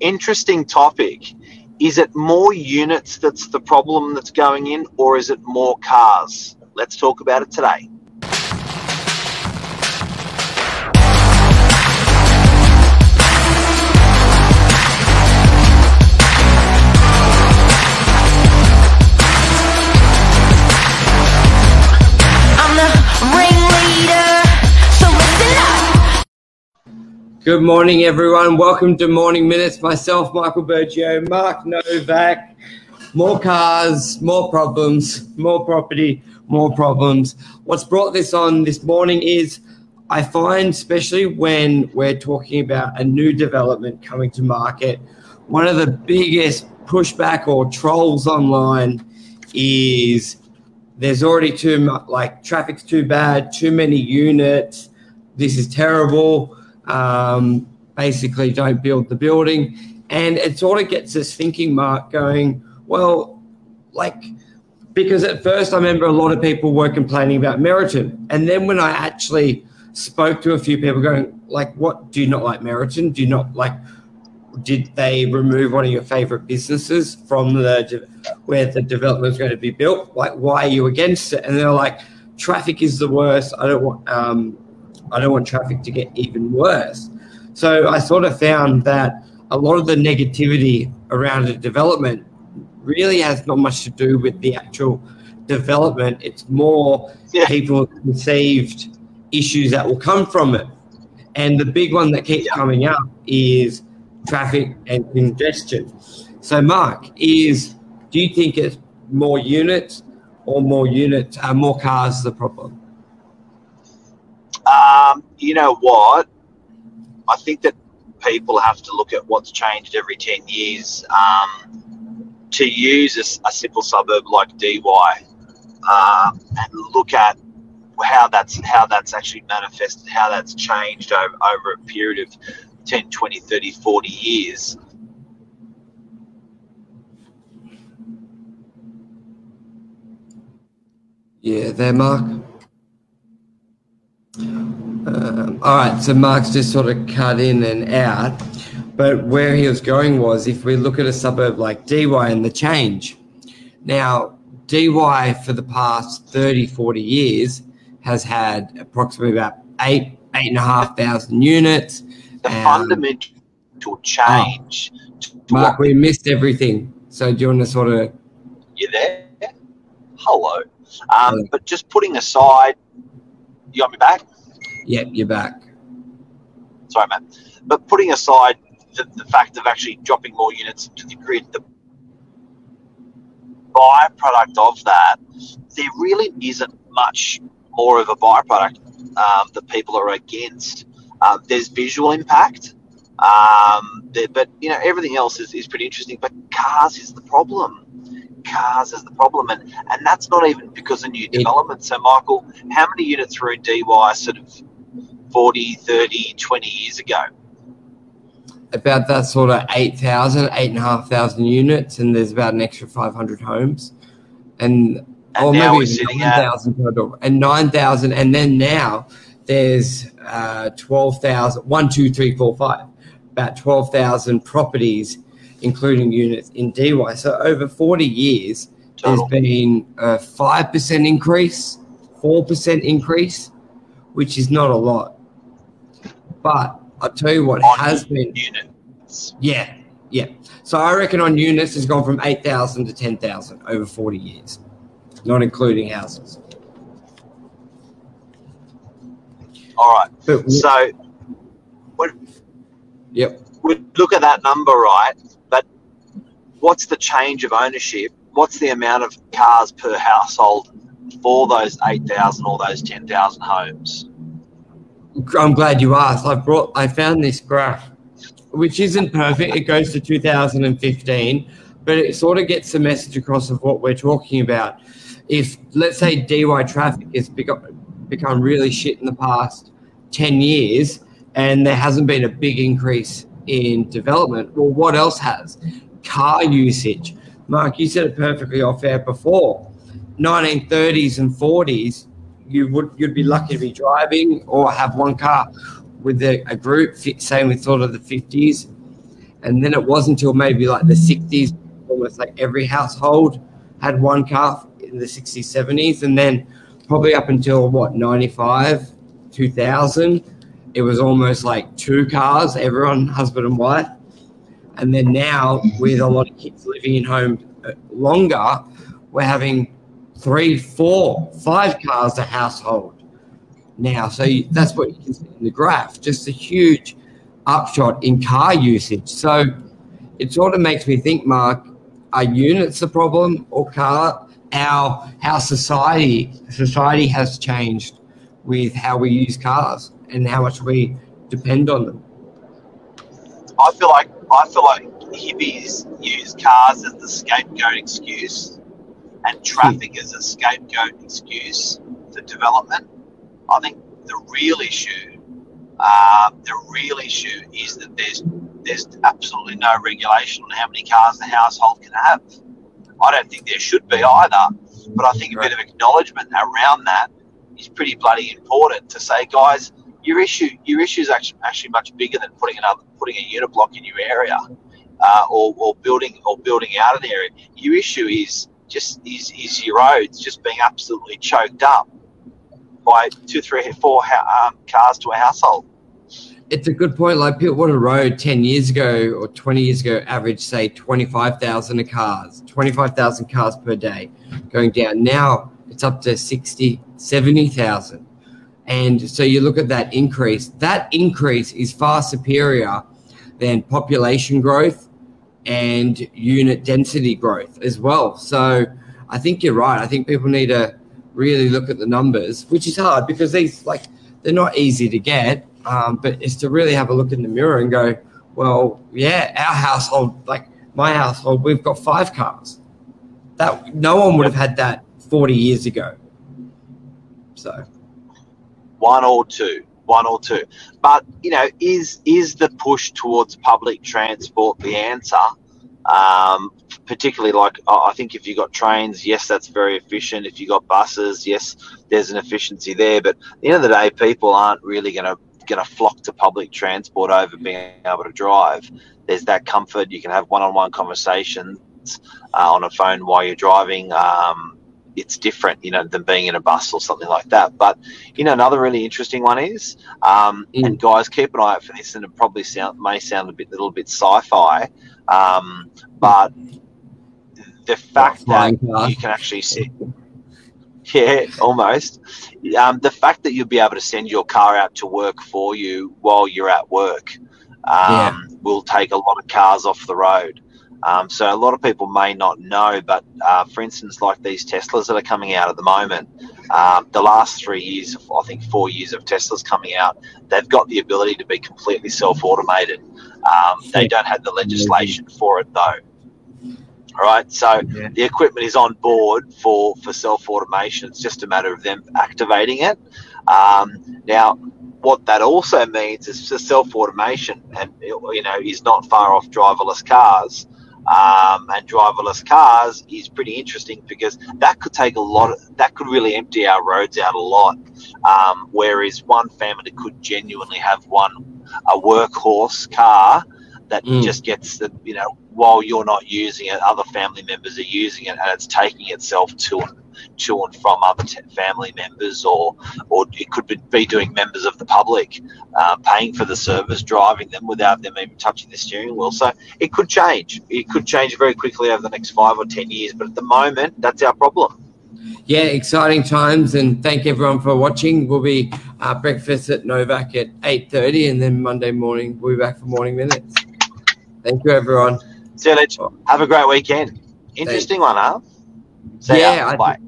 Interesting topic. Is it more units that's the problem that's going in, or is it more cars? Let's talk about it today. Good morning, everyone. Welcome to Morning Minutes. Myself, Michael Bergio, Mark Novak. More cars, more problems, more property, more problems. What's brought this on this morning is I find, especially when we're talking about a new development coming to market, one of the biggest pushback or trolls online is there's already too much, like traffic's too bad, too many units. This is terrible. Um, basically, don't build the building. And it sort of gets us thinking, Mark, going, well, like, because at first I remember a lot of people were complaining about Meriton. And then when I actually spoke to a few people going, like, what do you not like Meriton? Do you not like, did they remove one of your favorite businesses from the where the development is going to be built? Like, why are you against it? And they're like, traffic is the worst. I don't want, um, I don't want traffic to get even worse. So I sort of found that a lot of the negativity around a development really has not much to do with the actual development. It's more Yeah. people conceived issues that will come from it. And the big one that keeps coming up is traffic and congestion. So, Mark, is do you think it's more units or more units, uh, more cars the problem? Um, you know what? I think that people have to look at what's changed every 10 years. Um, to use a simple suburb like Dee Why uh, and look at how that's how that's actually manifested, how that's changed over, over a period of 10, 20, 30, 40 years. Yeah, there, Mark. Um, all right, so Mark's just sort of cut in and out. But where he was going was if we look at a suburb like Dee Why and the change. Now, Dee Why for the past 30, 40 years has had approximately about eight, eight and a half thousand units. The Um, fundamental change. to Mark, we missed everything. So do you want to sort of, you there? Hello. Um, Hello. but just putting aside, you got me back? Yep, you're back. Sorry, Matt. But putting aside the, the fact of actually dropping more units to the grid, the byproduct of that, there really isn't much more of a byproduct um, that people are against. Um, there's visual impact, um, there, but you know everything else is, is pretty interesting. But cars is the problem. Cars is the problem, and, and that's not even because of new development. So, Michael, how many units were in Dee Why sort of 40, 30, 20 years ago? about that sort of 8,000, 8,500 units, and there's about an extra 500 homes. And, And or maybe we're sitting at 9,000 total. And 9,000. And then now there's uh, 12,000, 1, 2, 3, 4, 5, about 12,000 properties, including units in Dee Why. So over 40 years, total. there's been a 5% increase, 4% increase, which is not a lot. But I'll tell you what on has been units. yeah, yeah. So I reckon on units has gone from 8,000 to 10,000 over 40 years, not including houses. All right. But So yep, we look at that number, right? But what's the change of ownership? What's the amount of cars per household for those 8,000 or those 10,000 homes? I'm glad you asked. I brought, I found this graph, which isn't perfect. It goes to 2015, but it sort of gets the message across of what we're talking about. If let's say Dee Why traffic has become become really shit in the past 10 years, and there hasn't been a big increase in development, well, what else has? Car usage. Mark, you said it perfectly off air before. 1930s and 40s, you would you'd be lucky to be driving or have one car with a, a group. Same with sort of the 50s And then it wasn't until maybe like the 60s, almost like every household had one car in the 60s, 70s. And then probably up until what, 95, 2000, it was almost like two cars, everyone, husband and wife. And then now, with a lot of kids living in home uh, longer, we're having three, four, five cars a household now. So you, that's what you can see in the graph, just a huge upshot in car usage. So it sort of makes me think, Mark, are units the problem or car? Our how society society has changed with how we use cars and how much we depend on them. I feel like I feel like hippies use cars as the scapegoat excuse, and traffic as a scapegoat excuse for development. I think the real issue, uh, the real issue is that there's there's absolutely no regulation on how many cars the household can have. I don't think there should be either, but I think a bit of acknowledgement around that is pretty bloody important to say, guys, your issue your issue is actually actually much bigger than putting another putting a unit block in your area, uh, or, or building or building out an area. Your issue is just is, is your roads just being absolutely choked up by two, three, four um, cars to a household. It's a good point. Like Pittwater Road 10 years ago or 20 years ago, average, say, 25,000 cars, 25,000 cars per day going down. Now it's up to 60, 70,000. And so you look at that increase, that increase is far superior than population growth and unit density growth as well. So I think you're right. I think people need to really look at the numbers, which is hard because these like they're not easy to get. Um, but it's to really have a look in the mirror and go, well, yeah, our household, like my household, we've got five cars. That no one would have had that 40 years ago. So one or two, one or two. But you know, is is the push towards public transport the answer? Um, particularly like I think if you got trains, yes, that's very efficient. If you got buses, yes, there's an efficiency there. But at the end of the day, people aren't really going to going to flock to public transport over being able to drive. There's that comfort. You can have one-on-one conversations uh, on a phone while you're driving. Um, it's different, you know, than being in a bus or something like that. But you know, another really interesting one is, um, mm. and guys, keep an eye out for this, and it probably sound may sound a bit, little bit sci-fi, um, but the fact that you can actually see, yeah, almost, um, the fact that you'll be able to send your car out to work for you while you're at work yeah. Um, will take a lot of cars off the road. Um, so a lot of people may not know, but uh, for instance, like these Teslas that are coming out at the moment, um, the last three years, I think four years of Teslas coming out, they've got the ability to be completely self-automated. Um, they don't have the legislation for it though. All right, so yeah. the equipment is on board for for self-automation. It's just a matter of them activating it. Um, now, what that also means is self-automation, and you know, is not far off driverless cars um, and driverless cars is pretty interesting because that could take a lot of, that could really empty our roads out a lot um, whereas one family could genuinely have one a workhorse car that mm. just gets the you know while you're not using it other family members are using it and it's taking itself to to and from other t- family members, or or it could be doing members of the public uh, paying for the service, driving them without them even touching the steering wheel. So it could change. It could change very quickly over the next five or ten years. But at the moment, that's our problem. Yeah, exciting times, and thank everyone for watching. We'll be uh, breakfast at Novak at eight thirty, and then Monday morning we'll be back for morning minutes. Thank you, everyone. See you later. Have a great weekend. Interesting Thanks. one, huh? See yeah, Bye.